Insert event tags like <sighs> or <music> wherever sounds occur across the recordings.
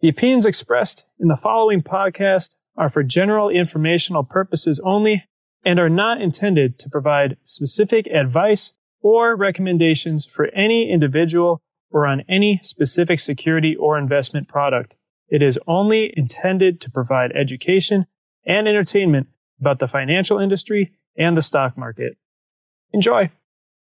The opinions expressed in the following podcast are for general informational purposes only and are not intended to provide specific advice or recommendations for any individual or on any specific security or investment product. It is only intended to provide education and entertainment about the financial industry and the stock market. Enjoy.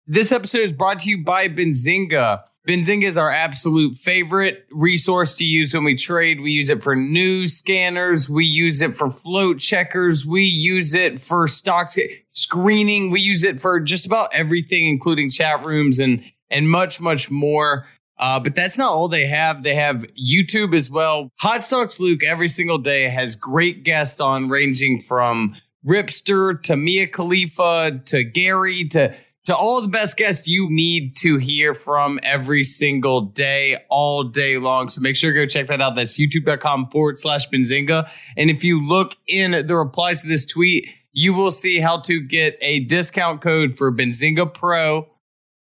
This episode is brought to you by Benzinga. Benzinga is our absolute favorite resource to use when we trade. We use it for news scanners. We use it for float checkers. We use it for stock screening. We use it for just about everything, including chat rooms and, and much, much more. Uh, but that's not all they have. They have YouTube as well. Hot Stocks Luke every single day has great guests on, ranging from Ripster to Mia Khalifa to Gary to to all the best guests you need to hear from every single day, all day long. So make sure to go check that out. That's youtube.com forward slash Benzinga. And if you look in the replies to this tweet, you will see how to get a discount code for Benzinga Pro.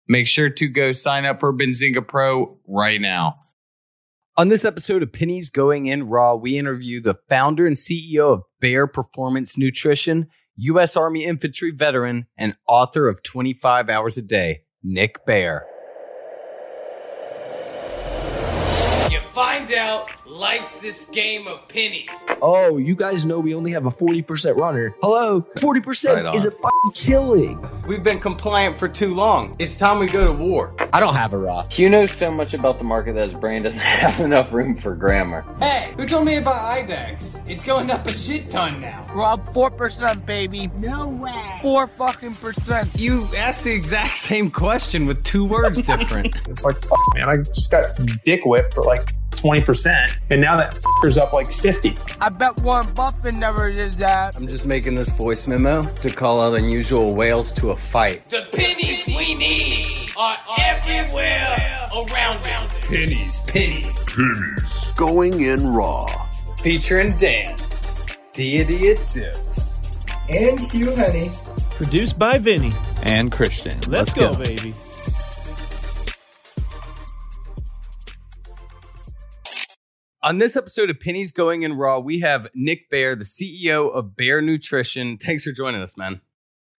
Make sure to go sign up for Benzinga Pro right now. On this episode of Pennies Going In Raw, we interview the founder and CEO of Bare Performance Nutrition U.S. Army infantry veteran and author of 25 Hours a Day, Nick Bare. You find out Life's this game of pennies. Oh, you guys know we only have a 40% runner. Hello? 40% right is a fucking killing. We've been compliant for too long. It's time we go to war. I don't have a Roth. Hugh knows so much about the market that his brain doesn't <laughs> have enough room for grammar. Hey, who told me about IDEX? It's going up a shit ton now. Rob, 4%, baby. No way. 4 fucking percent. You asked the exact same question with two words different. <laughs> it's like, man, I just got dick whipped for like 20%, and now that f***er's up like 50. I bet Warren Buffett never did that. I'm just making this voice memo to call out unusual whales to a fight. The pennies we need are everywhere around us. Pennies, pennies, pennies. Going in raw. Featuring Dan, Deity of Dips, and Hugh Henne. Produced by Vinny. And Krystian. Let's, Let's go, go, baby. On this episode of Pennies Going in Raw, we have Nick Bare, the CEO of Bare Nutrition. Thanks for joining us, man.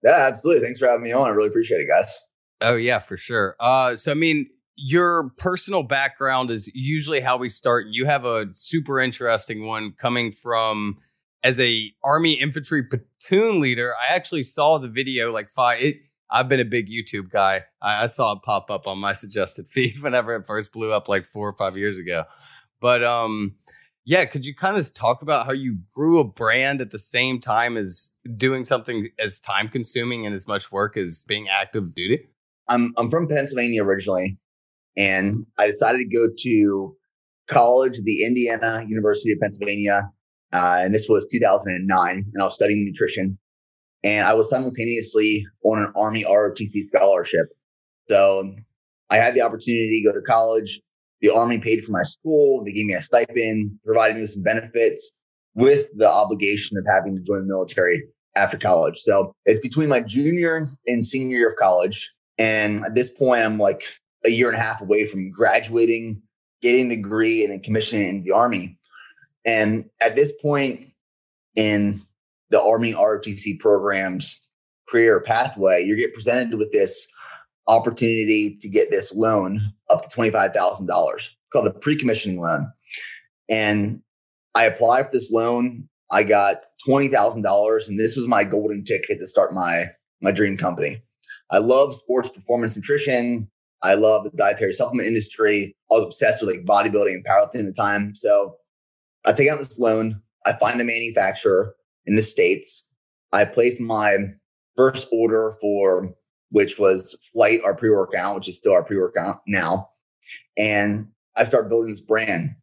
Yeah, absolutely. Thanks for having me on. I really appreciate it, guys. Oh yeah, for sure. Uh, so I mean, your personal background is usually how we start. You have a super interesting one coming from as a Army infantry platoon leader. I actually saw the video like five. It, I've been a big YouTube guy. I, I saw it pop up on my suggested <laughs> feed whenever it first blew up like four or five years ago. But um, yeah, could you kind of talk about how you grew a brand at the same time as doing something as time consuming and as much work as being active duty? I'm I'm from Pennsylvania originally, and I decided to go to college at the Indiana University of Pennsylvania, uh, and this was 2009, and I was studying nutrition, and I was simultaneously on an Army ROTC scholarship, so I had the opportunity to go to college, the Army paid for my school. They gave me a stipend, provided me with some benefits with the obligation of having to join the military after college. So it's between my junior and senior year of college. And at this point, I'm like a year and a half away from graduating, getting a degree, and then commissioning in the Army. And at this point in the Army ROTC program's career pathway, you get presented with this opportunity to get this loan up to $25,000 called the pre-commissioning loan. And I applied for this loan. I got $20,000 and this was my golden ticket to start my, my dream company. I love sports performance nutrition. I love the dietary supplement industry. I was obsessed with like bodybuilding and powerlifting at the time. So I take out this loan. I find a manufacturer in the States. I place my first order for which was Flight, our pre workout, which is still our pre workout now. And I started building this brand.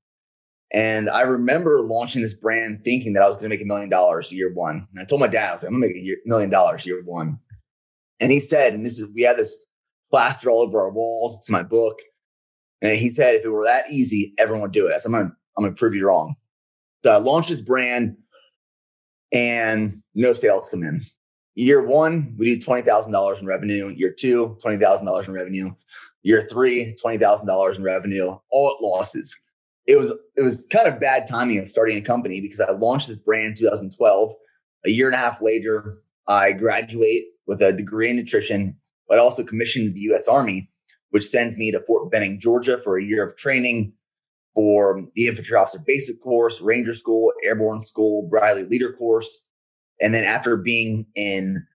And I remember launching this brand thinking that I was going to make a million dollars year one. And I told my dad, I was like, I'm going to make a million dollars year one. And he said, and this is, we had this plaster all over our walls. It's my book. And he said, if it were that easy, everyone would do it. I said, I'm going to, I'm to prove you wrong. So I launched this brand and no sales come in. Year one, we do $20,000 in revenue. Year two, $20,000 in revenue. Year three, $20,000 in revenue, all at losses. it was it was kind of bad timing of starting a company because I launched this brand in 2012. A year and a half later, I graduate with a degree in nutrition, but also commissioned the U.S. Army, which sends me to Fort Benning, Georgia, for a year of training for the infantry officer basic course, Ranger School, Airborne School, Bradley Leader course, and then after being in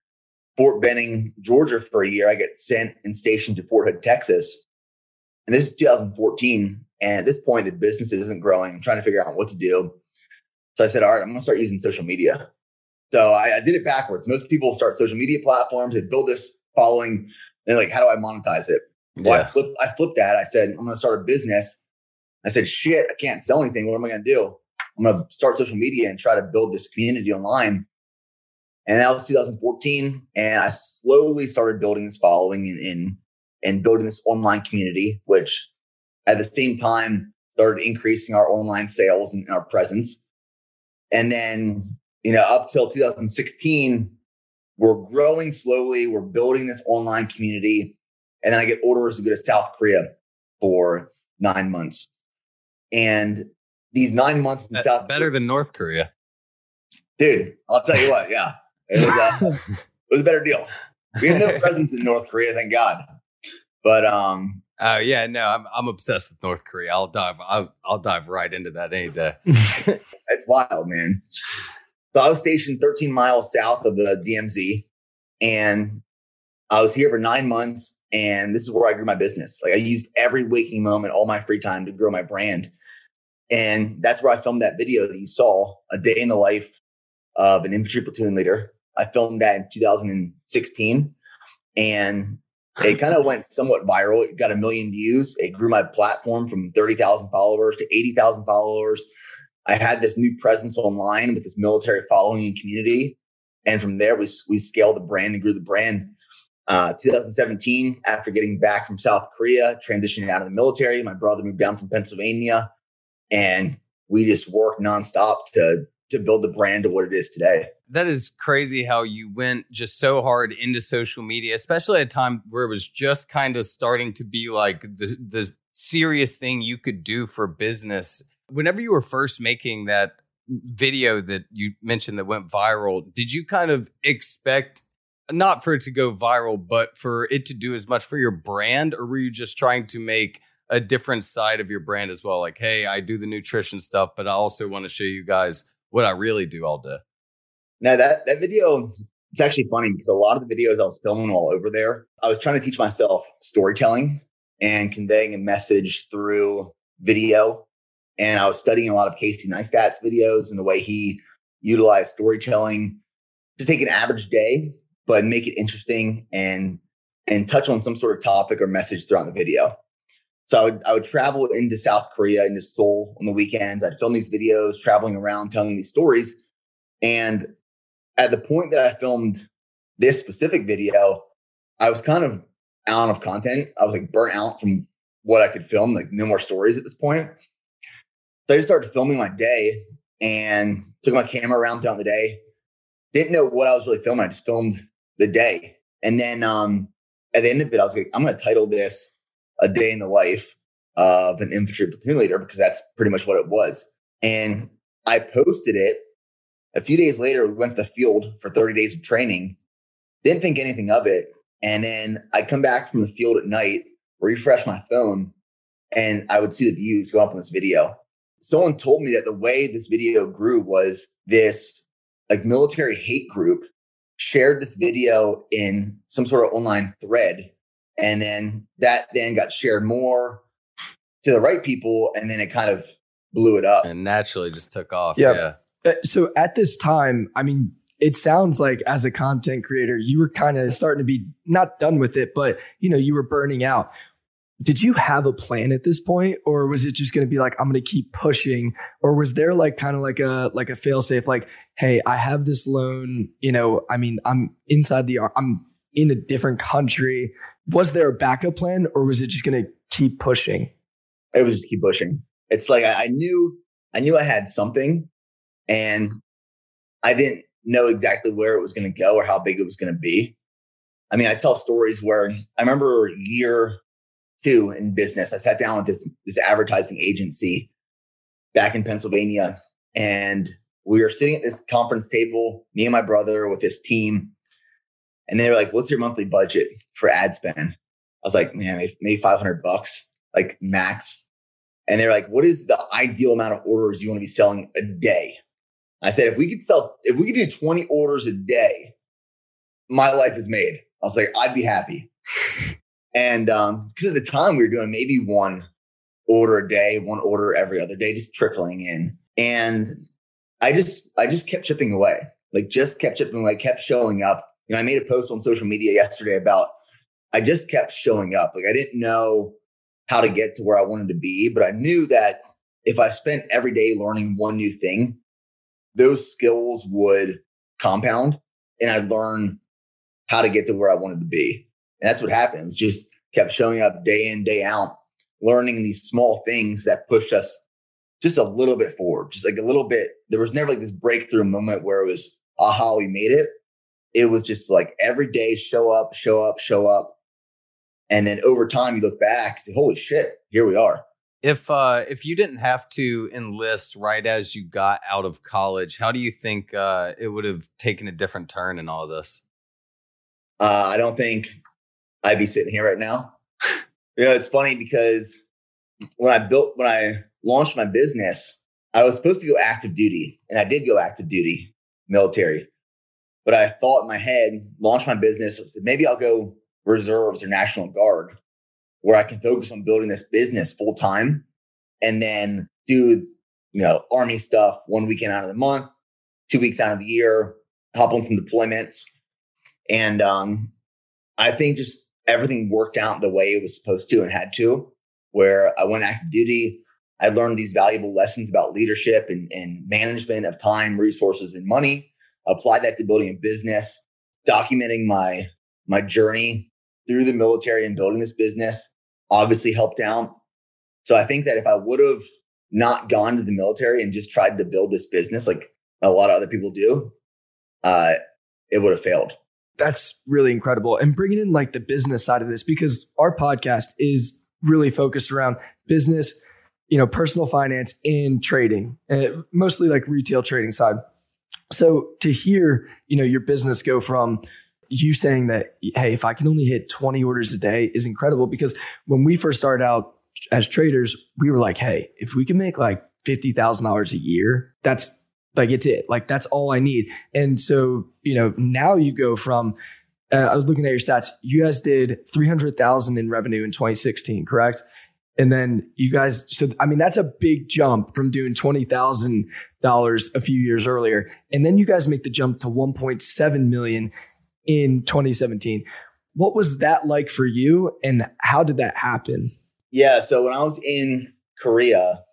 Fort Benning, Georgia for a year, I get sent and stationed to Fort Hood, Texas. And this is 2014. And at this point, the business isn't growing. I'm trying to figure out what to do. So I said, all right, I'm going to start using social media. So I, I, did it backwards. Most people start social media platforms, they build this following. They're like, how do I monetize it? Well, yeah. I, flipped, I flipped that. I said, I'm going to start a business. I said, shit, I can't sell anything. What am I going to do? I'm going to start social media and try to build this community online. And that was 2014. And I slowly started building this following and, and, and building this online community, which at the same time started increasing our online sales and our presence. And then, you know, up till 2016, we're growing slowly. We're building this online community. And then I get orders to go to South Korea for nine months. And these nine months in That's South better than North Korea. Dude, I'll tell you what, yeah. It was, uh, <laughs> it was a better deal. We have no <laughs> presence in North Korea, thank God. But um, Oh yeah, no, I'm I'm obsessed with North Korea. I'll dive I'll, I'll dive right into that any day. <laughs> it's wild, man. So I was stationed 13 miles south of the DMZ, and I was here for nine months. And this is where I grew my business. Like I used every waking moment, all my free time to grow my brand. And that's where I filmed that video that you saw, a day in the life of an infantry platoon leader. I filmed that in 2016. And it <laughs> kind of went somewhat viral. It got a million views. It grew my platform from 30,000 followers to 80,000 followers. I had this new presence online with this military following and community. And from there, we, we scaled the brand and grew the brand. Uh, 2017, after getting back from South Korea, transitioning out of the military, my brother moved down from Pennsylvania and we just worked nonstop to to build the brand to what it is today. That is crazy how you went just so hard into social media, especially at a time where it was just kind of starting to be like the, the serious thing you could do for business. Whenever you were first making that video that you mentioned that went viral, did you kind of expect not for it to go viral, but for it to do as much for your brand? Or were you just trying to make a different side of your brand as well? Like, hey, I do the nutrition stuff, but I also want to show you guys what I really do all day. Now that that video, it's actually funny because a lot of the videos I was filming while over there, I was trying to teach myself storytelling and conveying a message through video. And I was studying a lot of Casey Neistat's videos and the way he utilized storytelling to take an average day, but make it interesting and and touch on some sort of topic or message throughout the video. So I would, I would travel into South Korea, into Seoul on the weekends. I'd film these videos, traveling around, telling these stories. And at the point that I filmed this specific video, I was kind of out of content. I was like burnt out from what I could film, like no more stories at this point. So I just started filming my day and took my camera around throughout the day. Didn't know what I was really filming. I just filmed the day. And then um, at the end of it, I was like, I'm going to title this a day in the life of an infantry platoon leader because that's pretty much what it was. And I posted it. A few days later, we went to the field for 30 days of training. Didn't think anything of it. And then I'd come back from the field at night, refresh my phone, and I would see the views go up on this video. Someone told me that the way this video grew was this like military hate group shared this video in some sort of online thread and then that then got shared more to the right people and then it kind of blew it up and naturally just took off yep. yeah Uh, so at this time i mean it sounds like as a content creator you were kind of starting to be not done with it but you know you were burning out did you have a plan at this point or was it just going to be like i'm going to keep pushing or was there like kind of like a like a fail safe like hey i have this loan you know i mean i'm inside the i'm in a different country was there a backup plan or was it just going to keep pushing? It was just keep pushing. It's like I, I knew I knew I had something and I didn't know exactly where it was going to go or how big it was going to be. I mean, I tell stories where I remember year two in business, I sat down with this this advertising agency back in Pennsylvania. And we were sitting at this conference table, me and my brother with this team. And they were like, what's your monthly budget for ad spend? I was like, man, maybe, maybe 500 bucks, like max. And they're like, what is the ideal amount of orders you want to be selling a day? I said, if we could sell, if we could do 20 orders a day, my life is made. I was like, I'd be happy. <laughs> and um, because at the time we were doing maybe one order a day, one order every other day, just trickling in. And I just, I just kept chipping away, like just kept chipping away, kept showing up. You know, I made a post on social media yesterday about I just kept showing up. Like I didn't know how to get to where I wanted to be, but I knew that if I spent every day learning one new thing, those skills would compound and I'd learn how to get to where I wanted to be. And that's what happened. It just kept showing up day in, day out, learning these small things that pushed us just a little bit forward, just like a little bit. There was never like this breakthrough moment where it was, aha, we made it. It was just like every day, show up, show up, show up. And then over time, you look back, say, holy shit, here we are. If uh, if you didn't have to enlist right as you got out of college, how do you think uh, it would have taken a different turn in all of this? Uh, I don't think I'd be sitting here right now. You know, it's funny because when I built, when I launched my business, I was supposed to go active duty, and I did go active duty, military. But I thought in my head, launch my business, maybe I'll go reserves or National Guard, where I can focus on building this business full time, and then do you know army stuff one weekend out of the month, two weeks out of the year, hop on some deployments, and um, I think just everything worked out the way it was supposed to and had to. Where I went active duty, I learned these valuable lessons about leadership and, and management of time, resources, and money. Applied that to building a business, documenting my my journey through the military and building this business. Obviously helped out. So I think that if I would have not gone to the military and just tried to build this business like a lot of other people do, uh, it would have failed that's really incredible. And bringing in like the business side of this, because our podcast is really focused around business, you know, personal finance and trading, and mostly like retail trading side. So to hear, you know, your business go from you saying that, hey, if I can only hit 20 orders a day is incredible because when we first started out as traders, we were like, hey, if we can make like $50,000 a year, that's like it's it. Like that's all I need. And so, you know, now you go from uh, I was looking at your stats. You guys did 300,000 in revenue in 2016, correct? And then you guys, so I mean, that's a big jump from doing $20,000 a few years earlier. And then you guys make the jump to 1.7 million in 2017. What was that like for you? And how did that happen? Yeah. So when I was in Korea,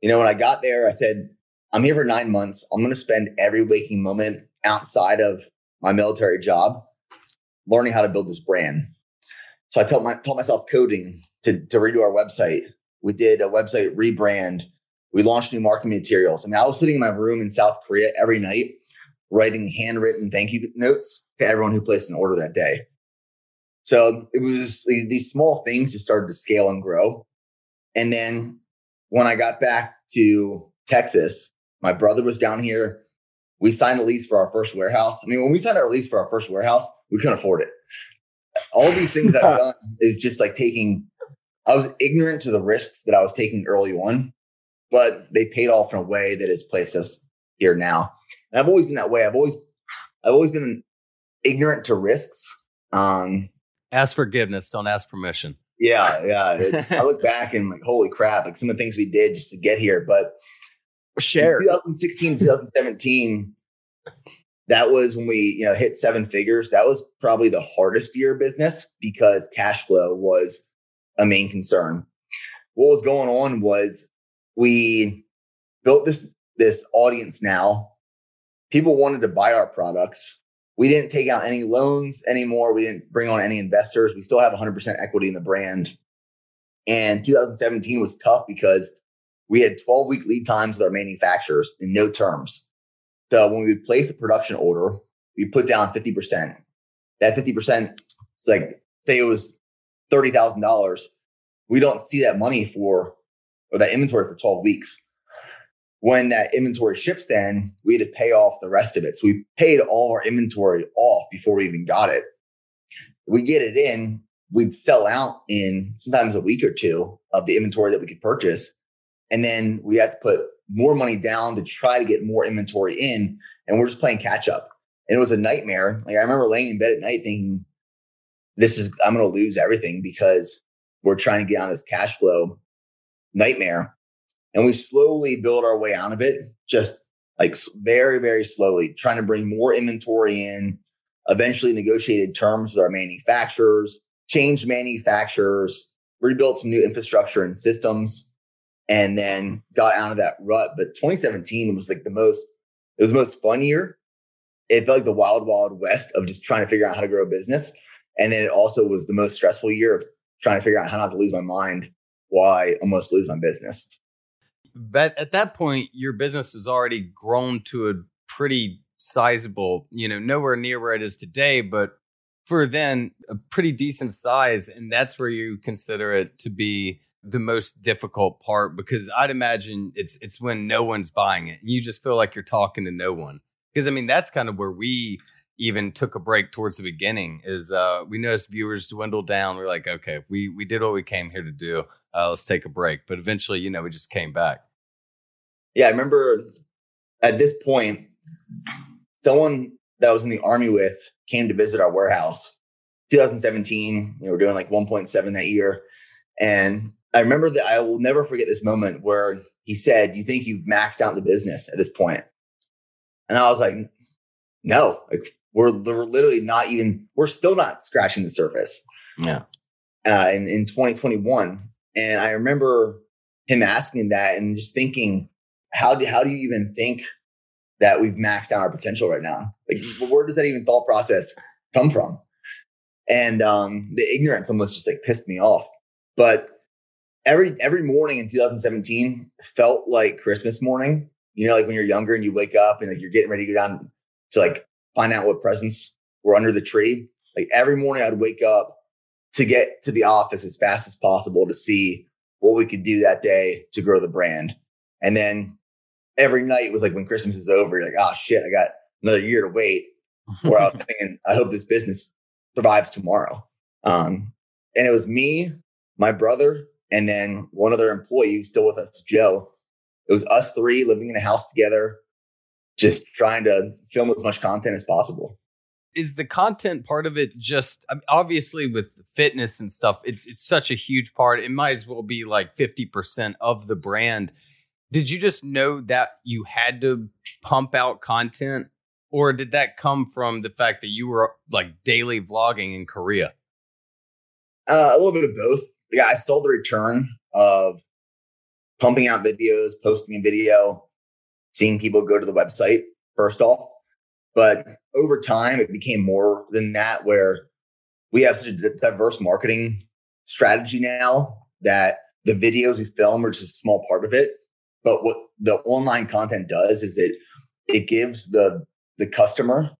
you know, when I got there, I said, I'm here for nine months. I'm going to spend every waking moment outside of my military job learning how to build this brand. So I taught, my, myself coding to, to redo our website. We did a website rebrand. We launched new marketing materials. Mean, I was sitting in my room in South Korea every night writing handwritten thank you notes to everyone who placed an order that day. So it was these small things just started to scale and grow. And then when I got back to Texas, my brother was down here. We signed a lease for our first warehouse. I mean, when we signed our lease for our first warehouse, we couldn't afford it. All these things I've <laughs> done is just like taking, I was ignorant to the risks that I was taking early on, but they paid off in a way that has placed us here now. And I've always been that way. I've always, I've always been ignorant to risks. Um, ask forgiveness, don't ask permission. Yeah, yeah. It's, I look <laughs> back and like, holy crap! Like some of the things we did just to get here, but share 2016 2017 that was when we you know hit seven figures that was probably the hardest year of business because cash flow was a main concern what was going on was we built this this audience now people wanted to buy our products we didn't take out any loans anymore we didn't bring on any investors we still have 100% equity in the brand and 2017 was tough because we had 12 week lead times with our manufacturers and no terms. So when we would place a production order, we put down 50%. That 50% is like, say it was $30,000. We don't see that money for, or that inventory for 12 weeks. When that inventory ships, then we had to pay off the rest of it. So we paid all our inventory off before we even got it. We get it in, we'd sell out in sometimes a week or two of the inventory that we could purchase. And then we had to put more money down to try to get more inventory in. And we're just playing catch up. And it was a nightmare. Like I remember laying in bed at night thinking, this is, I'm going to lose everything because we're trying to get on this cash flow nightmare. And we slowly build our way out of it, just like very, very slowly, trying to bring more inventory in, eventually negotiated terms with our manufacturers, changed manufacturers, rebuilt some new infrastructure and systems, and then got out of that rut. But 2017 was like the most, it was the most fun year. It felt like the wild, wild west of just trying to figure out how to grow a business. And then it also was the most stressful year of trying to figure out how not to lose my mind while I almost lose my business. But at that point, your business was already grown to a pretty sizable, you know, nowhere near where it is today, but for then a pretty decent size. And that's where you consider it to be the most difficult part because I'd imagine it's it's when no one's buying it. You just feel like you're talking to no one. Because I mean, that's kind of where we even took a break towards the beginning is uh we noticed viewers dwindle down. We're like, okay, we we did what we came here to do. Uh, let's take a break. But eventually, you know, we just came back. Yeah, I remember at this point, someone that I was in the army with came to visit our warehouse. 2017, we were doing like 1.7 that year. And I remember that I will never forget this moment where he said, You think you've maxed out the business at this point? And I was like, No, like we're, we're literally not even, we're still not scratching the surface. Yeah. Uh, in, in 2021. And I remember him asking that and just thinking, how do, how do you even think that we've maxed out our potential right now? Like, where does that even thought process come from? And um, the ignorance almost just like pissed me off. But every every morning in 2017 felt like Christmas morning. You know, like when you're younger and you wake up and like you're getting ready to go down to like find out what presents were under the tree. Like every morning I'd wake up to get to the office as fast as possible to see what we could do that day to grow the brand. And then every night was like when Christmas is over, you're like, oh shit, I got another year to wait. Where I was <laughs> thinking, I hope this business survives tomorrow. Um, and it was me, my brother, and then one other employee who's still with us, Joe. It was us three living in a house together, just trying to film as much content as possible. Is the content part of it just I mean, obviously with fitness and stuff? It's it's such a huge part. It might as well be like fifty percent of the brand. Did you just know that you had to pump out content, or did that come from the fact that you were like daily vlogging in Korea? Uh, a little bit of both. Yeah, I saw the return of pumping out videos, posting a video, seeing people go to the website first off. But over time, it became more than that, where we have such a diverse marketing strategy now that the videos we film are just a small part of it. But what the online content does is it it gives the the customer,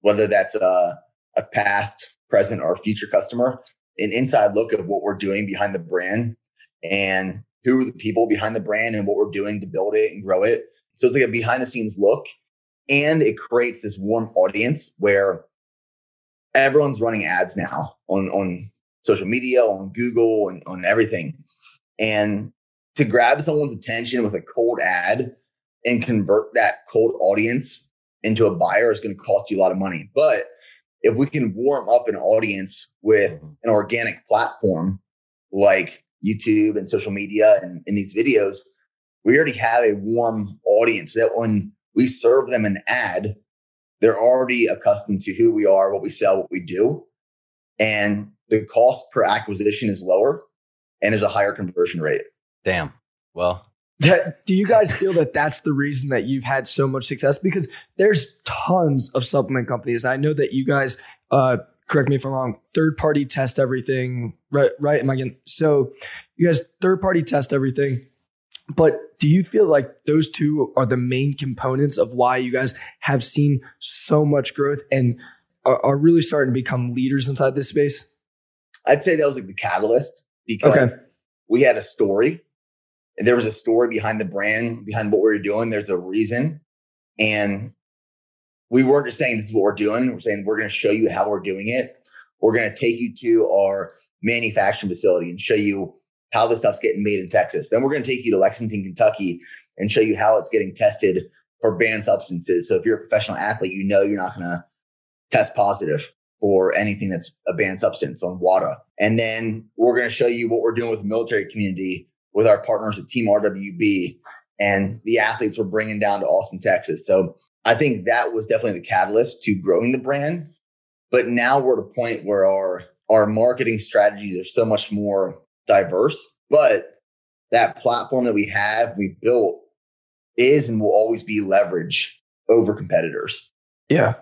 whether that's a, a past, present, or future customer, an inside look of what we're doing behind the brand and who are the people behind the brand and what we're doing to build it and grow it. So it's like a behind the scenes look. And it creates this warm audience where everyone's running ads now on, on social media, on Google, and on everything. And to grab someone's attention with a cold ad and convert that cold audience into a buyer is going to cost you a lot of money. But if we can warm up an audience with mm-hmm. an organic platform like YouTube and social media and in these videos, we already have a warm audience that when we serve them an ad, they're already accustomed to who we are, what we sell, what we do. And the cost per acquisition is lower and there's a higher conversion rate. Damn. Well, <laughs> do you guys feel that that's the reason that you've had so much success? Because there's tons of supplement companies. I know that you guys, uh, correct me if I'm wrong, third party test everything, right? Right? Am I getting so? You guys third party test everything, but do you feel like those two are the main components of why you guys have seen so much growth and are, are really starting to become leaders inside this space? I'd say that was like the catalyst because Okay. we had a story And there was a story behind the brand, behind what we were doing. There's a reason. And we weren't just saying this is what we're doing. We're saying we're going to show you how we're doing it. We're going to take you to our manufacturing facility and show you how the stuff's getting made in Texas. Then we're going to take you to Lexington, Kentucky and show you how it's getting tested for banned substances. So if you're a professional athlete, you know you're not going to test positive for anything that's a banned substance on WADA. And then we're going to show you what we're doing with the military community with our partners at Team RWB and the athletes we're bringing down to Austin, Texas. So I think that was definitely the catalyst to growing the brand. But now we're at a point where our our marketing strategies are so much more diverse. But that platform that we have, we built, is and will always be leverage over competitors. Yeah.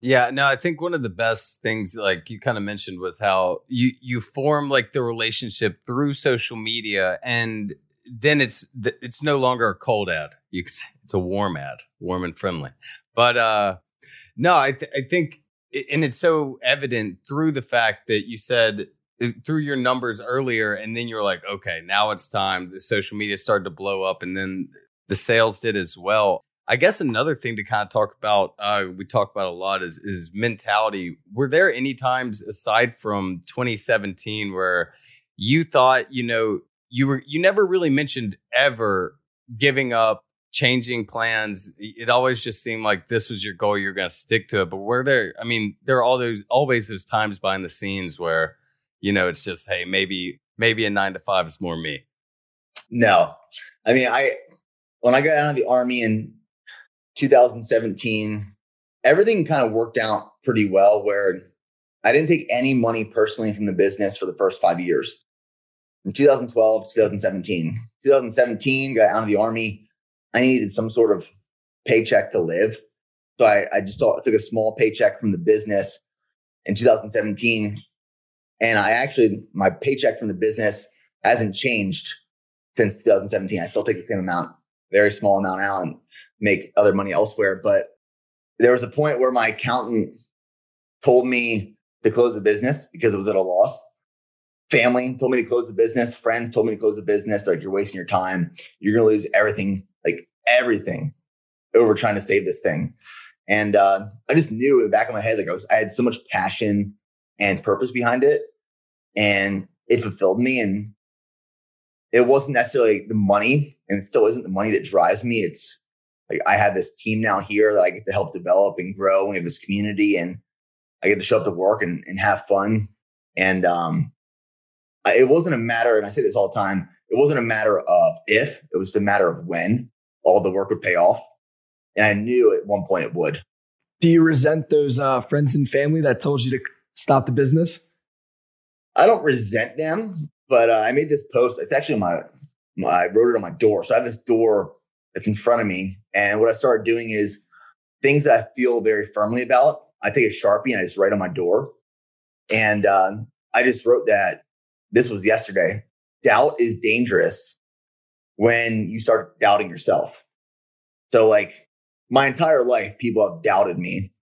Yeah, no, I think one of the best things, like you kind of mentioned, was how you you form like the relationship through social media, and then it's it's no longer a cold ad. You could say it's a warm ad, warm and friendly. But uh no, I th- I think, and it's so evident through the fact that you said through your numbers earlier, and then you're like, okay, now it's time. The social media started to blow up, and then the sales did as well. I guess another thing to kind of talk about, uh, we talk about a lot is is mentality. Were there any times aside from 2017 where you thought, you know, you were you never really mentioned ever giving up, changing plans. It always just seemed like this was your goal, you're going to stick to it. But were there? I mean, there are all those always those times behind the scenes where you know it's just hey, maybe maybe a nine to five is more me. No, I mean, I when I got out of the army in 2017, everything kind of worked out pretty well where I didn't take any money personally from the business for the first five years. From 2012 to 2017. 2017, got out of the army. I needed some sort of paycheck to live. So I, I just took a small paycheck from the business in 2017. And I actually, my paycheck from the business hasn't changed since 2017. I still take the same amount, very small amount out. And make other money elsewhere. But there was a point where my accountant told me to close the business because it was at a loss. Family told me to close the business. Friends told me to close the business. Like, you're wasting your time. You're going to lose everything, like everything over trying to save this thing. And uh, I just knew in the back of my head, like I was, I had so much passion and purpose behind it, and it fulfilled me. And it wasn't necessarily the money, and it still isn't the money that drives me. It's like I have this team now here that I get to help develop and grow. We have this community and I get to show up to work and, and have fun. And um, I, it wasn't a matter, and I say this all the time, it wasn't a matter of if, it was a matter of when all the work would pay off. And I knew at one point it would. Do you resent those uh, friends and family that told you to stop the business? I don't resent them, but uh, I made this post. It's actually my, my, I wrote it on my door. So I have this door that's in front of me. And what I started doing is things that I feel very firmly about. I take a sharpie and I just write on my door. And uh, I just wrote that this was yesterday. Doubt is dangerous when you start doubting yourself. So, like my entire life, people have doubted me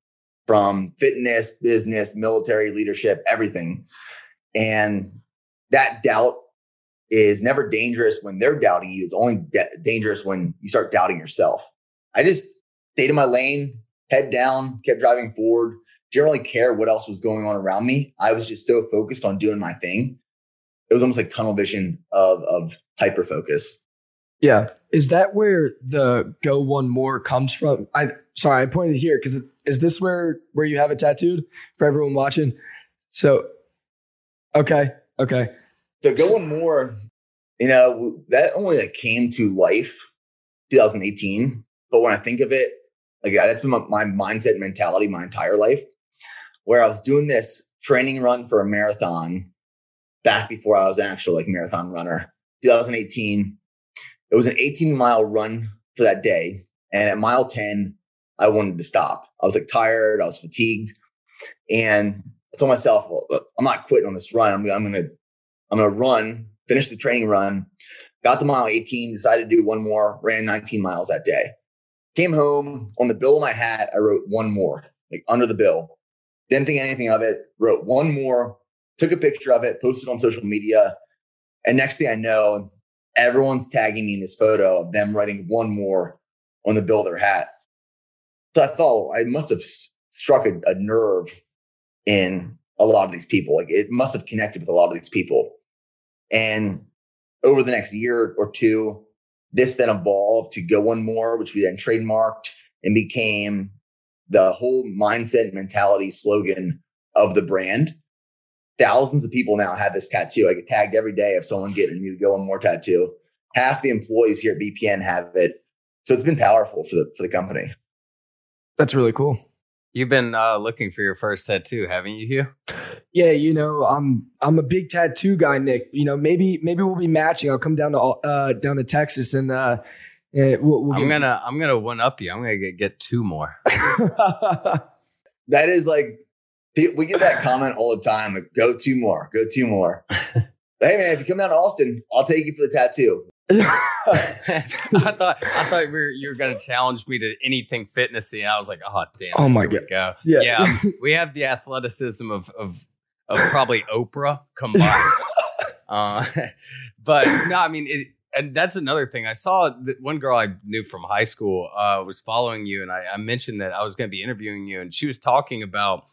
from fitness, business, military leadership, everything. And that doubt is never dangerous when they're doubting you. It's only de- dangerous when you start doubting yourself. I just stayed in my lane, head down, kept driving forward. Didn't really care what else was going on around me. I was just so focused on doing my thing. It was almost like tunnel vision of of hyper focus. Yeah, is that where the "go one more" comes from? I sorry, I pointed here because is this where where you have it tattooed for everyone watching? So, okay, okay. So going more, you know, that only like came to life 2018. But when I think of it, like that's been my, my mindset mentality my entire life, where I was doing this training run for a marathon back before I was an actual like marathon runner. 2018, it was an 18 mile run for that day. And at mile 10, I wanted to stop. I was like tired. I was fatigued. And I told myself, well, I'm not quitting on this run. I'm, I'm to I'm to run, finish the training run. Got to mile 18, decided to do one more, ran 19 miles that day. Came home on the bill of my hat, I wrote one more, like under the bill. Didn't think anything of it, wrote one more, took a picture of it, posted on social media. And next thing I know, everyone's tagging me in this photo of them writing one more on the bill of their hat. So I thought I must have struck a, a nerve in a lot of these people. Like it must have connected with a lot of these people. And over the next year or two, this then evolved to go one more, which we then trademarked and became the whole mindset and mentality slogan of the brand. Thousands of people now have this tattoo. I get tagged every day of someone getting me to go one more tattoo. Half the employees here at BPN have it. So it's been powerful for the for the company. That's really cool. You've been uh, looking for your first tattoo, haven't you, Hugh? Yeah, you know, I'm I'm a big tattoo guy, Nick. You know, maybe maybe we'll be matching. I'll come down to uh down to Texas and uh eh, we'll, we'll I'm get- gonna I'm gonna one up you. I'm gonna get, get two more. <laughs> That is like we get that comment all the time. Like, go two more, go two more. <laughs> Hey man, if you come down to Austin, I'll take you for the tattoo. <laughs> I thought I thought we were, you were gonna challenge me to anything fitnessy, and I was like, oh damn! Oh, my God. go. Yeah. yeah. We have the athleticism of of of probably Oprah combined. <laughs> uh, <laughs> but no, I mean, it, and that's another thing. I saw that one girl I knew from high school uh, was following you, and I, I mentioned that I was going to be interviewing you, and she was talking about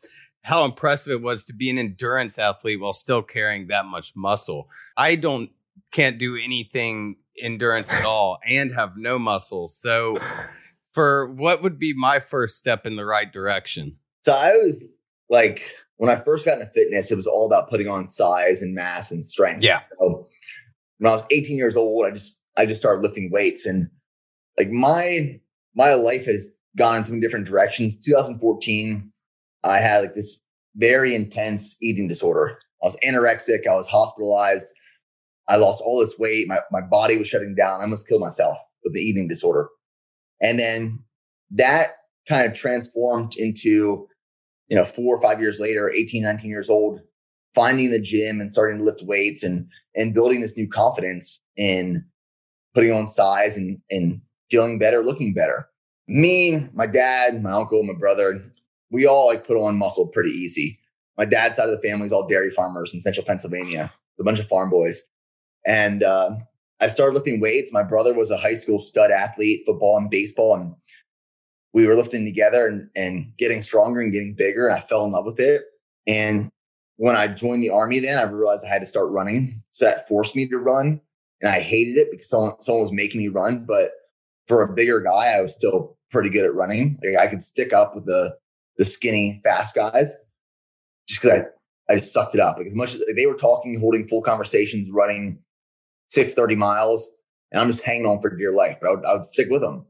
how impressive it was to be an endurance athlete while still carrying that much muscle. I don't can't do anything endurance at all and have no muscles. So <sighs> for what would be my first step in the right direction? So I was like, when I first got into fitness, it was all about putting on size and mass and strength. Yeah. So when I was 18 years old, I just I just started lifting weights and like my my life has gone in some different directions. 2014, I had like this very intense eating disorder. I was anorexic. I was hospitalized. I lost all this weight. My my body was shutting down. I almost killed myself with the eating disorder. And then that kind of transformed into, you know, four or five years later, 18, 19 years old, finding the gym and starting to lift weights and and building this new confidence in putting on size and and feeling better, looking better. Me, my dad, my uncle, my brother, we all like put on muscle pretty easy. My dad's side of the family is all dairy farmers in central Pennsylvania, a bunch of farm boys. And uh, I started lifting weights. My brother was a high school stud athlete, football and baseball, and we were lifting together and, and getting stronger and getting bigger. And I fell in love with it. And when I joined the army, then I realized I had to start running. So that forced me to run. And I hated it because someone, someone was making me run. But for a bigger guy, I was still pretty good at running. Like I could stick up with the the skinny, fast guys just because I, I just sucked it up. Like as much as they were talking, holding full conversations, running six thirty miles, and I'm just hanging on for dear life. But I would, I would stick with them.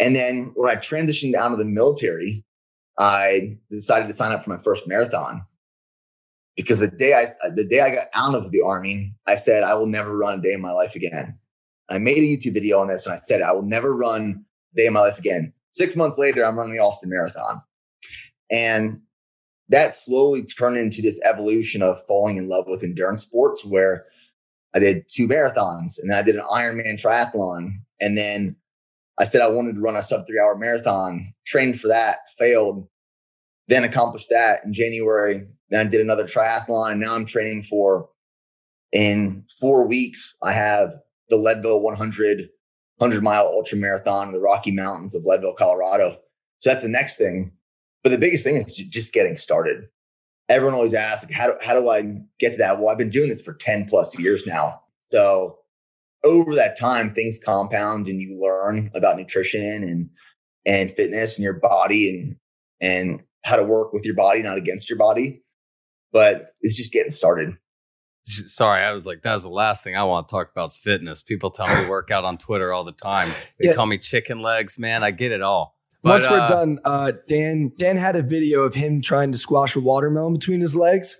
And then when I transitioned out of the military, I decided to sign up for my first marathon because the day I the day I got out of the army, I said I will never run a day in my life again. I made a YouTube video on this and I said I will never run a day in my life again. Six months later, I'm running the Austin Marathon, and that slowly turned into this evolution of falling in love with endurance sports, where I did two marathons and then I did an Ironman triathlon, and then I said I wanted to run a sub three hour marathon, trained for that, failed, then accomplished that in January. Then I did another triathlon, and now I'm training for in four weeks. I have the Leadville 100 100 mile ultra marathon in the Rocky Mountains of Leadville, Colorado. So that's the next thing. But the biggest thing is just getting started. Everyone always asks, like, how, do, how do I get to that? Well, I've been doing this for 10 plus years now. So over that time, things compound and you learn about nutrition and and fitness and your body and and how to work with your body, not against your body. But it's just getting started. Sorry, I was like, that was the last thing I want to talk about is fitness. People tell me to work out on Twitter all the time. They Yeah. call me chicken legs, man. I get it all. Once we're uh, done, uh, Dan Dan had a video of him trying to squash a watermelon between his legs.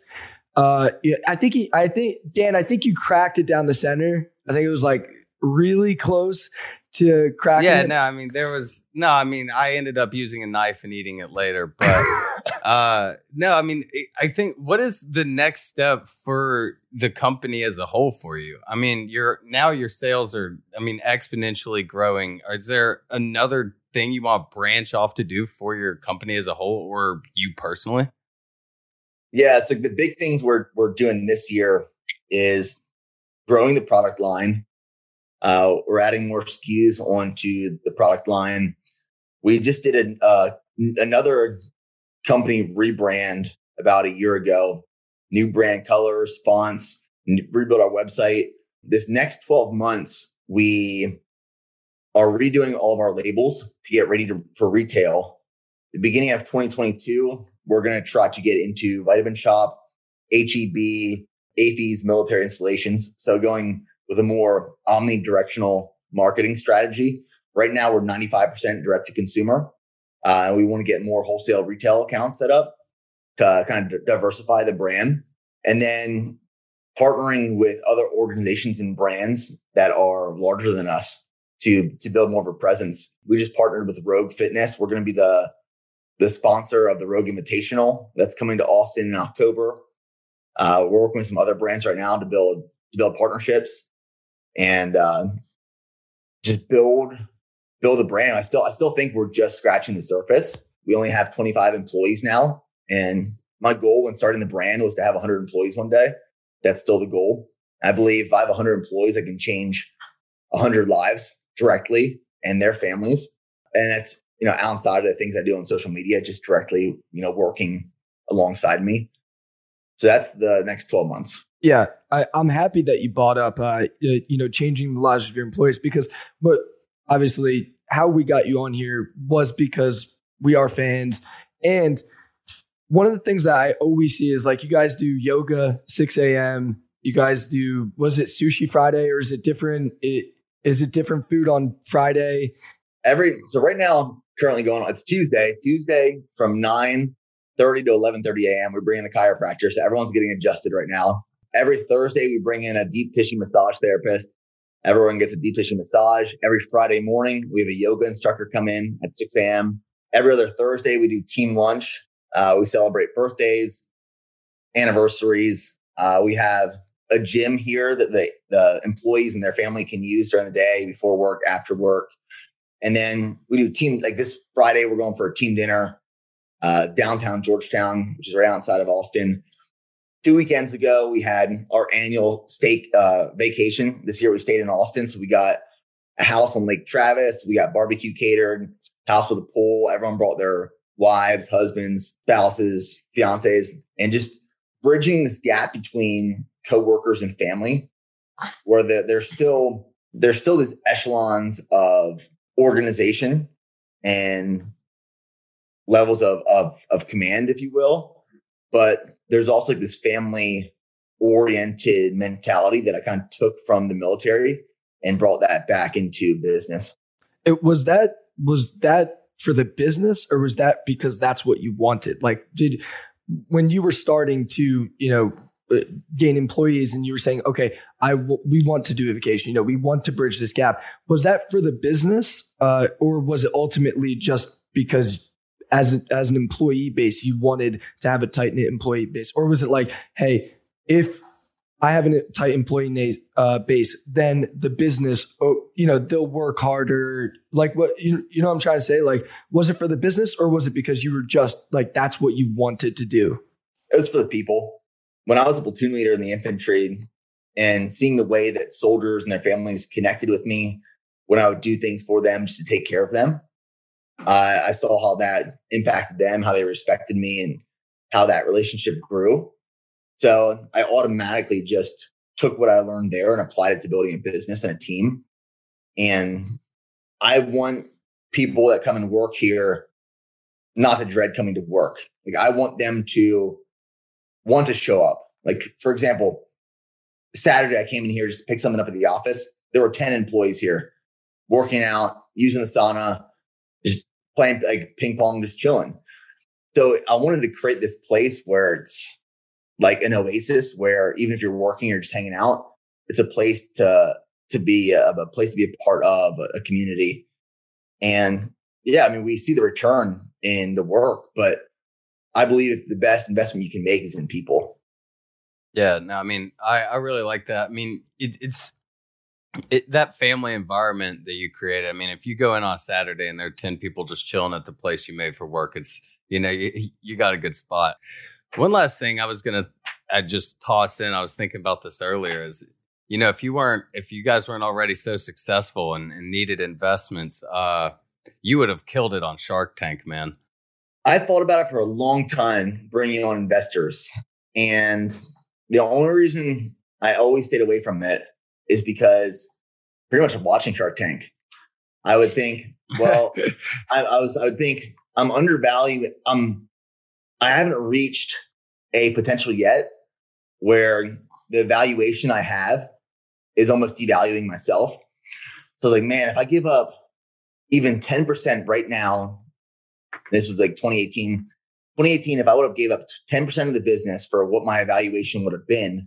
Uh, yeah, I think he, I think Dan, I think you cracked it down the center. I think it was like really close to cracking. Yeah, it. no, I mean there was no, I mean I ended up using a knife and eating it later, but <laughs> uh no, I mean I think what is the next step for the company as a whole for you? I mean, you're now your sales are I mean exponentially growing. Is there another thing you want to branch off to do for your company as a whole or you personally? Yeah. So the big things we're we're doing this year is growing the product line. Uh, we're adding more SKUs onto the product line. We just did an, uh, another company rebrand about a year ago. New brand colors, fonts, rebuild our website. This next 12 months, we are redoing all of our labels to get ready to, for retail. The beginning of 2022, we're going to try to get into Vitamin Shoppe, HEB, AAFES, military installations. So going with a more omnidirectional marketing strategy. Right now, we're 95% direct to consumer. Uh, we want to get more wholesale retail accounts set up to kind of diversify the brand. And then partnering with other organizations and brands that are larger than us to to build more of a presence. We just partnered with Rogue Fitness. We're going to be the the sponsor of the Rogue Invitational that's coming to Austin in October. Uh, we're working with some other brands right now to build to build partnerships and uh, just build build a brand. I still I still think we're just scratching the surface. We only have 25 employees now, and my goal when starting the brand was to have 100 employees one day. That's still the goal. I believe if I have 100 employees, I can change 100 lives directly and their families. And that's, you know, outside of the things I do on social media, just directly, you know, working alongside me. So that's the next 12 months. Yeah, I, am happy that you brought up, uh, you know, changing the lives of your employees because, but obviously, how we got you on here was because we are fans. And one of the things that I always see is like you guys do yoga 6 a.m. You guys do was it sushi Friday or is it different? It, is it different food on Friday? Every so right now I'm currently going on. It's Tuesday. Tuesday from nine thirty to eleven thirty a.m. We bring in a chiropractor, so everyone's getting adjusted right now. Every Thursday we bring in a deep tissue massage therapist. Everyone gets a deep tissue massage. Every Friday morning we have a yoga instructor come in at six a.m. Every other Thursday we do team lunch. Uh, we celebrate birthdays, anniversaries. Uh, we have a gym here that the, the employees and their family can use during the day, before work, after work. And then we do team, like this Friday, we're going for a team dinner uh, downtown Georgetown, which is right outside of Austin. Two weekends ago, we had our annual steak uh, vacation. This year, we stayed in Austin. So we got a house on Lake Travis. We got barbecue catered, house with a pool. Everyone brought their wives, husbands, spouses, fiancés, and just bridging this gap between coworkers and family, where the, there's still there's still these echelons of organization and levels of of of command, if you will. But there's also this family oriented mentality that I kind of took from the military and brought that back into business. It was that was that for the business or was that because that's what you wanted? Like did when you were starting to, you know, gain employees and you were saying okay I w- we want to do a vacation you know we want to bridge this gap was that for the business uh, or was it ultimately just because as as an employee base you wanted to have a tight knit employee base or was it like hey if I have a tight employee uh, base, then the business, oh, you know, they'll work harder. Like what you, you know, I'm trying to say, like, was it for the business or was it because you were just like that's what you wanted to do? It was for the people when I was a platoon leader in the infantry and seeing the way that soldiers and their families connected with me when I would do things for them just to take care of them, uh, I saw how that impacted them, how they respected me, and how that relationship grew. So I automatically just took what I learned there and applied it to building a business and a team. And I want people that come and work here not to dread coming to work. Like I want them to want to show up. Like, for example, Saturday, I came in here just to pick something up at the office. There were 10 employees here working out, using the sauna, just playing like ping pong, just chilling. So I wanted to create this place where it's like an oasis where even if you're working or just hanging out, it's a place to to be a, a place to be a part of a, a community. And yeah, I mean, we see the return in the work, but I believe the best investment you can make is in people. Yeah, no, I mean, I, I really like that. I mean, it, it's it, that family environment that you created. I mean, if you go in on Saturday and there are 10 people just chilling at the place you made for work, it's, you know, you, you got a good spot. One last thing I was going to I just toss in, I was thinking about this earlier is you know, if you weren't, if you guys weren't already so successful and, and needed investments, uh, you would have killed it on Shark Tank, man. I thought about it for a long time, bringing on investors, and the only reason I always stayed away from it is because pretty much watching Shark Tank. I would think, well, <laughs> I, I was, I would think I'm undervalued. I'm, I haven't reached a potential yet where the valuation I have is almost devaluing myself. So I was like, man, if I give up even 10% right now, this was like 2018. 2018, if I would have gave up 10% of the business for what my evaluation would have been,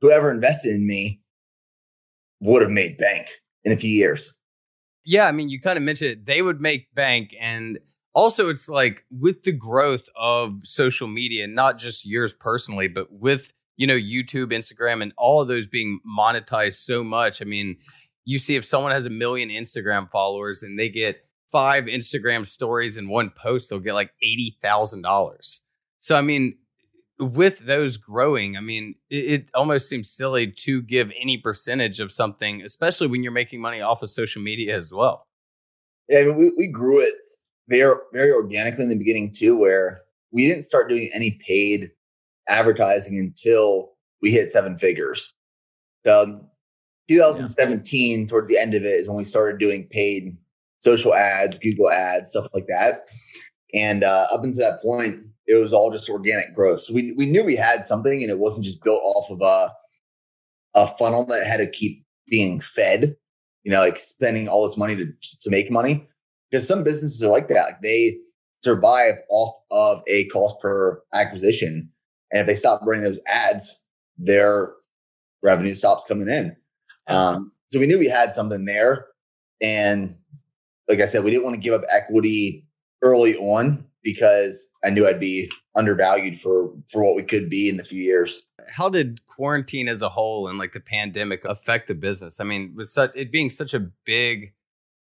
whoever invested in me would have made bank in a few years. Yeah, I mean, you kind of mentioned it. They would make bank. And also, it's like with the growth of social media, not just yours personally, but with, you know, YouTube, Instagram, and all of those being monetized so much. I mean, you see if someone has a million Instagram followers and they get five Instagram stories in one post, they'll get like $80,000. So, I mean, with those growing, I mean, it, it, almost seems silly to give any percentage of something, especially when you're making money off of social media as well. Yeah, I mean, we, we grew it very, very organically in the beginning too, where we didn't start doing any paid advertising until we hit seven figures. So 2017, yeah. towards the end of it, is when we started doing paid social ads, Google ads, stuff like that. And uh, up until that point, it was all just organic growth. So we we knew we had something, and it wasn't just built off of a a funnel that had to keep being fed. You know, like spending all this money to to make money. Because some businesses are like that. Like they survive off of a cost per acquisition, and if they stop running those ads, their revenue stops coming in. Um, so we knew we had something there, and like I said, we didn't want to give up equity early on because I knew I'd be undervalued for for what we could be in the few years. How did quarantine as a whole and like the pandemic affect the business? I mean, with such it being such a big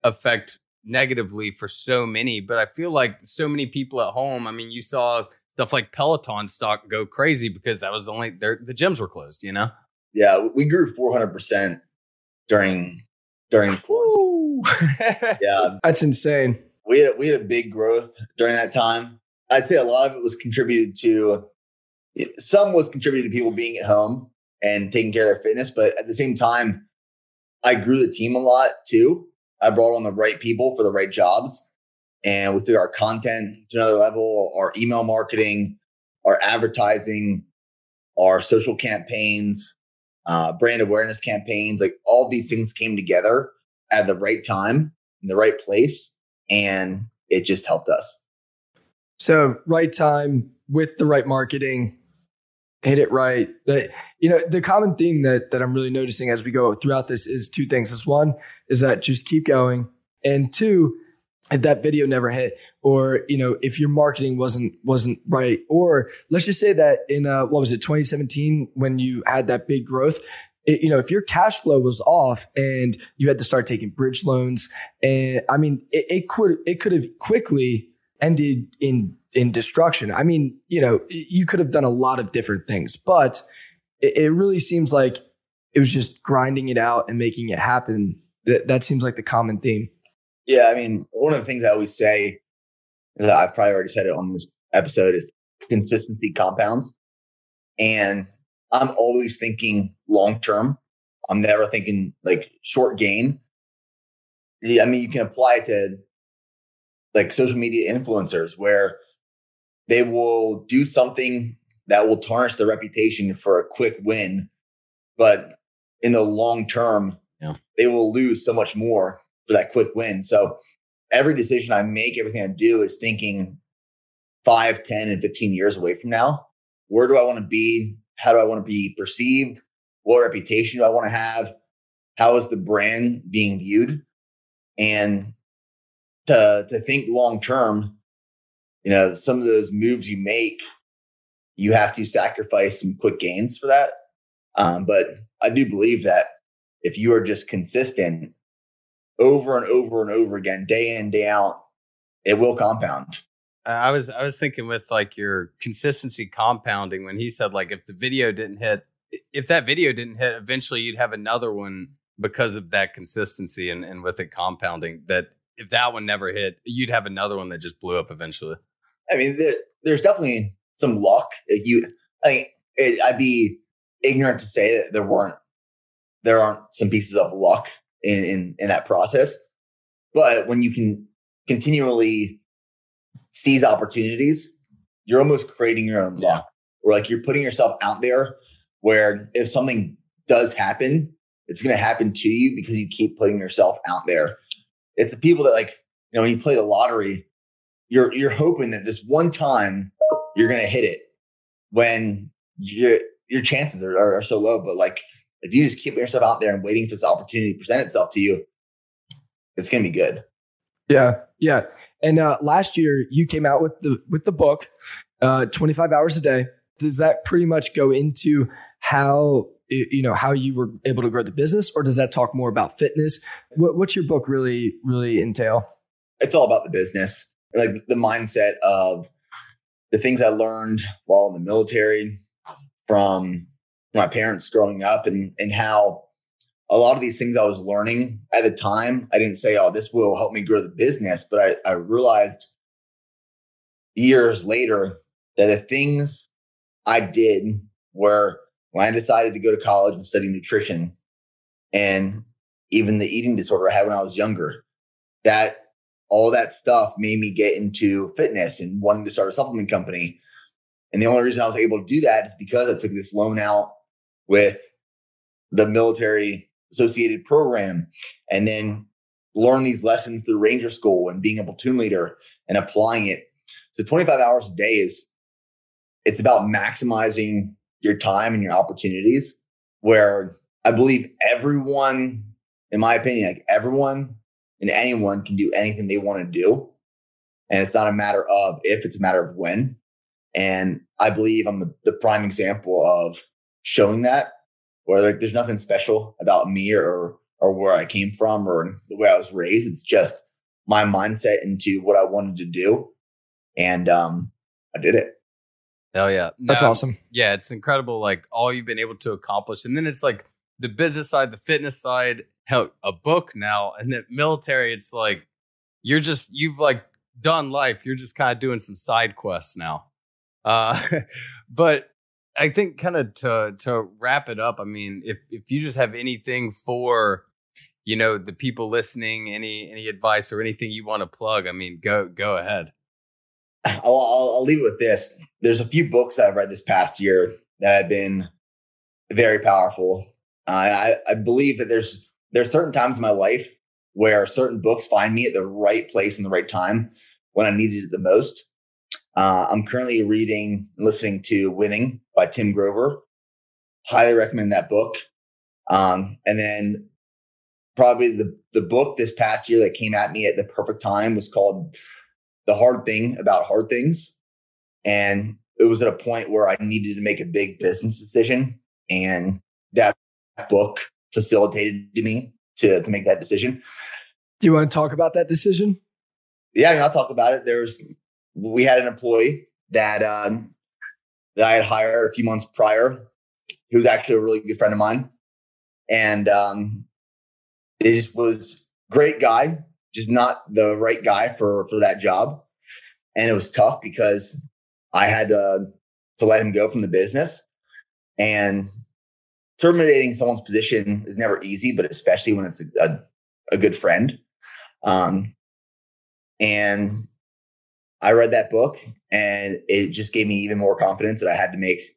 effect negatively for so many, but I feel like so many people at home. I mean, you saw stuff like Peloton stock go crazy because that was the only the gyms were closed. You know? Yeah, we grew four hundred percent during during <laughs> yeah, that's insane. We had we had a big growth during that time. I'd say a lot of it was contributed to. Some was contributed to people being at home and taking care of their fitness, but at the same time, I grew the team a lot too. I brought on the right people for the right jobs, and we took our content to another level. Our email marketing, our advertising, our social campaigns, uh, brand awareness campaigns, like all these things came together at the right time in the right place and it just helped us. So right time with the right marketing hit it right. But you know the common theme that that i'm really noticing as we go throughout this is two things. Is one is that just keep going and two if that video never hit or you know if your marketing wasn't wasn't right or let's just say that in uh, what was it 2017 when you had that big growth it, you know, if your cash flow was off and you had to start taking bridge loans, and I mean, it, it could it could have quickly ended in in destruction. I mean, you know, you could have done a lot of different things, but it, it really seems like it was just grinding it out and making it happen. That that seems like the common theme. Yeah, I mean, one of the things I always say is I've probably already said it on this episode is consistency compounds. And I'm always thinking long term. I'm never thinking like short gain. I mean, you can apply it to like social media influencers where they will do something that will tarnish their reputation for a quick win, but in the long term, yeah. they will lose so much more for that quick win. So every decision I make, everything I do is thinking five, 10, and 15 years away from now. Where do I want to be how do I want to be perceived? What reputation do I want to have? How is the brand being viewed? And to to think long term, you know, some of those moves you make, you have to sacrifice some quick gains for that. Um, but I do believe that if you are just consistent over and over and over again, day in, day out, it will compound. I was I was thinking with like your consistency compounding when he said like if the video didn't hit if that video didn't hit, eventually you'd have another one because of that consistency and, and with it compounding. That if that one never hit, you'd have another one that just blew up eventually. I mean, there, there's definitely some luck. You, I think it, I'd be ignorant to say that there weren't, there aren't some pieces of luck in, in, in that process. But when you can continually seize opportunities, you're almost creating your own luck. Or like you're putting yourself out there where if something does happen, it's going to happen to you because you keep putting yourself out there. It's the people that like, you know, when you play the lottery, you're you're hoping that this one time you're going to hit it when your your chances are, are, are so low. But like, if you just keep yourself out there and waiting for this opportunity to present itself to you, it's going to be good. Yeah, yeah. And uh, last year you came out with the with the book, uh, 25 hours a day. Does that pretty much go into how you know how you were able to grow the business, or does that talk more about fitness? What, what's your book really really entail? It's all about the business, like the mindset of the things I learned while in the military from my parents growing up, and and how a lot of these things I was learning at the time, I didn't say, oh, this will help me grow the business. But I, I realized years later that the things I did were when I decided to go to college and study nutrition and even the eating disorder I had when I was younger, that all that stuff made me get into fitness and wanting to start a supplement company. And the only reason I was able to do that is because I took this loan out with the military associated program and then learn these lessons through ranger school and being a platoon leader and applying it. So 25 hours a day is it's about maximizing your time and your opportunities where i believe everyone in my opinion like everyone and anyone can do anything they want to do. And it's not a matter of if it's a matter of when. And i believe i'm the, the prime example of showing that where like there's nothing special about me or or where I came from or the way I was raised. It's just my mindset into what I wanted to do, and um, I did it. Hell yeah, that's No, awesome. Yeah, it's incredible. Like all you've been able to accomplish, and then it's like the business side, the fitness side, hell, a book now, and then military. It's like you're just you've like done life. You're just kind of doing some side quests now. Uh, <laughs> but I think kind of to to wrap it up. I mean, if if you just have anything for you know the people listening, any any advice or anything you want to plug, I mean, go go ahead. <laughs> I'll, I'll, I'll leave it with this. There's a few books that I've read this past year that have been very powerful. Uh, I, I believe that there's there's certain times in my life where certain books find me at the right place in the right time when I needed it the most. Uh, I'm currently reading and listening to Winning by Tim Grover. Highly recommend that book. Um, and then probably the, the book this past year that came at me at the perfect time was called The Hard Thing About Hard Things. And it was at a point where I needed to make a big business decision. And that book facilitated me to, to make that decision. Do you want to talk about that decision? Yeah, I'll talk about it. There's we had an employee that um, that I had hired a few months prior. He was actually a really good friend of mine, and um, it just was great guy, just not the right guy for for that job. And it was tough because I had to to let him go from the business, and terminating someone's position is never easy, but especially when it's a, a, a good friend. Um, and I read that book and it just gave me even more confidence that I had to make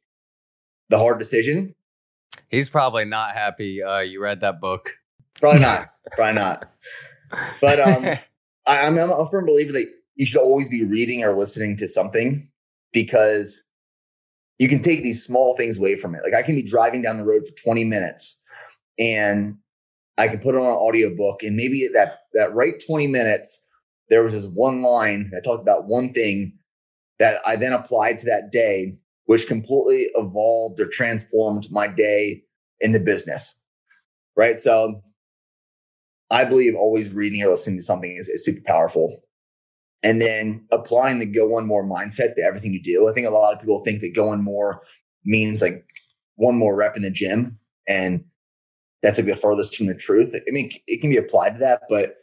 the hard decision. He's probably not happy uh, you read that book. Probably not. Probably not. But um, <laughs> I, I'm, I'm a firm believer that you should always be reading or listening to something because you can take these small things away from it. Like I can be driving down the road for 20 minutes and I can put it on an audiobook and maybe that that right 20 minutes there was this one line that talked about one thing that I then applied to that day, which completely evolved or transformed my day in the business. Right. So I believe always reading or listening to something is, is super powerful. And then applying the go one more mindset to everything you do. I think a lot of people think that going more means like one more rep in the gym. And that's like the furthest from the truth. I mean, it can be applied to that, but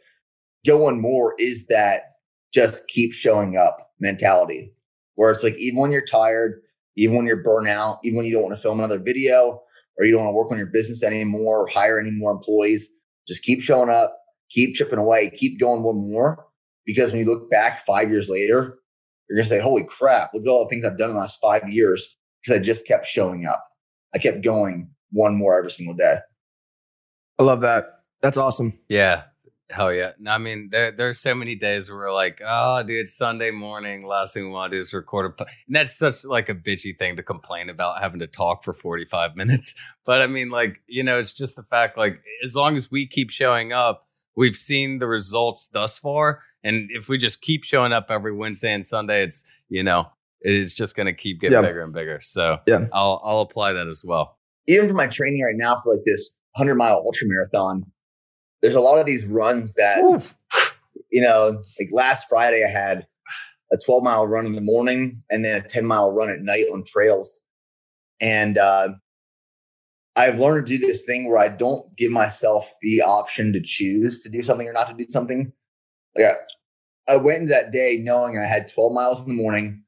go one more is that just keep showing up mentality where it's like, even when you're tired, even when you're burnt out, even when you don't want to film another video or you don't want to work on your business anymore or hire any more employees, just keep showing up, keep chipping away, keep going one more. Because when you look back five years later, you're going to say, holy crap, look at all the things I've done in the last five years because I just kept showing up. I kept going one more every single day. I love that. That's awesome. Yeah. Hell yeah. No, I mean, there there's so many days where we're like, oh, dude, it's Sunday morning. Last thing we want to do is record a. Po-. And that's such like a bitchy thing to complain about having to talk for 45 minutes. <laughs> But I mean, like, you know, it's just the fact, like, as long as we keep showing up, we've seen the results thus far. And if we just keep showing up every Wednesday and Sunday, it's, you know, it is just going to keep getting Yeah. bigger and bigger. So Yeah. I'll, I'll apply that as well. even for my training right now for like this 100 mile ultra marathon, there's a lot of these runs that, you know, like last Friday I had a 12 mile run in the morning and then a 10 mile run at night on trails. And uh, I've learned to do this thing where I don't give myself the option to choose to do something or not to do something. Like I, I went into that day knowing I had 12 miles in the morning,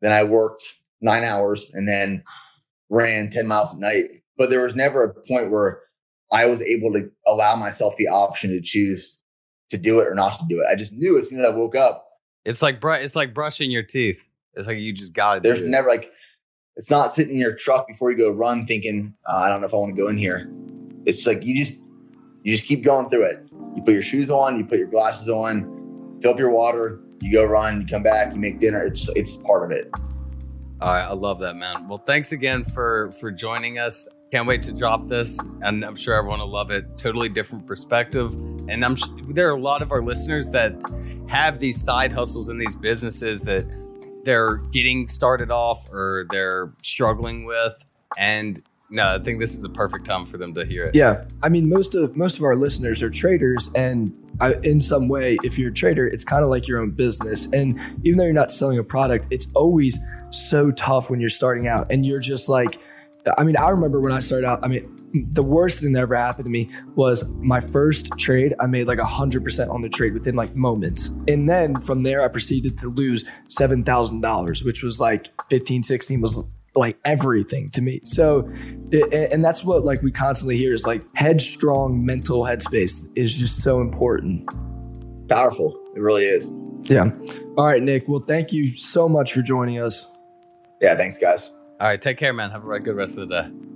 then I worked nine hours and then ran 10 miles at night. But there was never a point where I was able to allow myself the option to choose to do it or not to do it. I just knew as soon as I woke up, It's like, br- it's like brushing your teeth. It's like you just got to there's do it. never like, it's not sitting in your truck before you go run thinking, uh, I don't know if I want to go in here. It's like you just, you just keep going through it. You put your shoes on, you put your glasses on, fill up your water, you go run, you come back, you make dinner. It's, it's part of it. All right, I love that, man. Well, thanks again for for joining us. Can't wait to drop this, and I'm sure everyone will love it. Totally different perspective, and I'm sh- there are a lot of our listeners that have these side hustles in these businesses that they're getting started off or they're struggling with, and no, I think this is the perfect time for them to hear it. Yeah, I mean, most of most of our listeners are traders, and I, in some way, if you're a trader, it's kind of like your own business. And even though you're not selling a product, it's always so tough when you're starting out, and you're just like, I mean, I remember when I started out. I mean, the worst thing that ever happened to me was my first trade. I made like hundred percent on the trade within like moments, and then from there, I proceeded to lose seven thousand dollars, which was like 15, 16 was like everything to me. So, and that's what like we constantly hear is like headstrong mental headspace is just so important. Powerful. It really is. Yeah. All right, Nick. Well, thank you so much for joining us. Yeah. Thanks guys. All right, take care, man. Have a good rest of the day.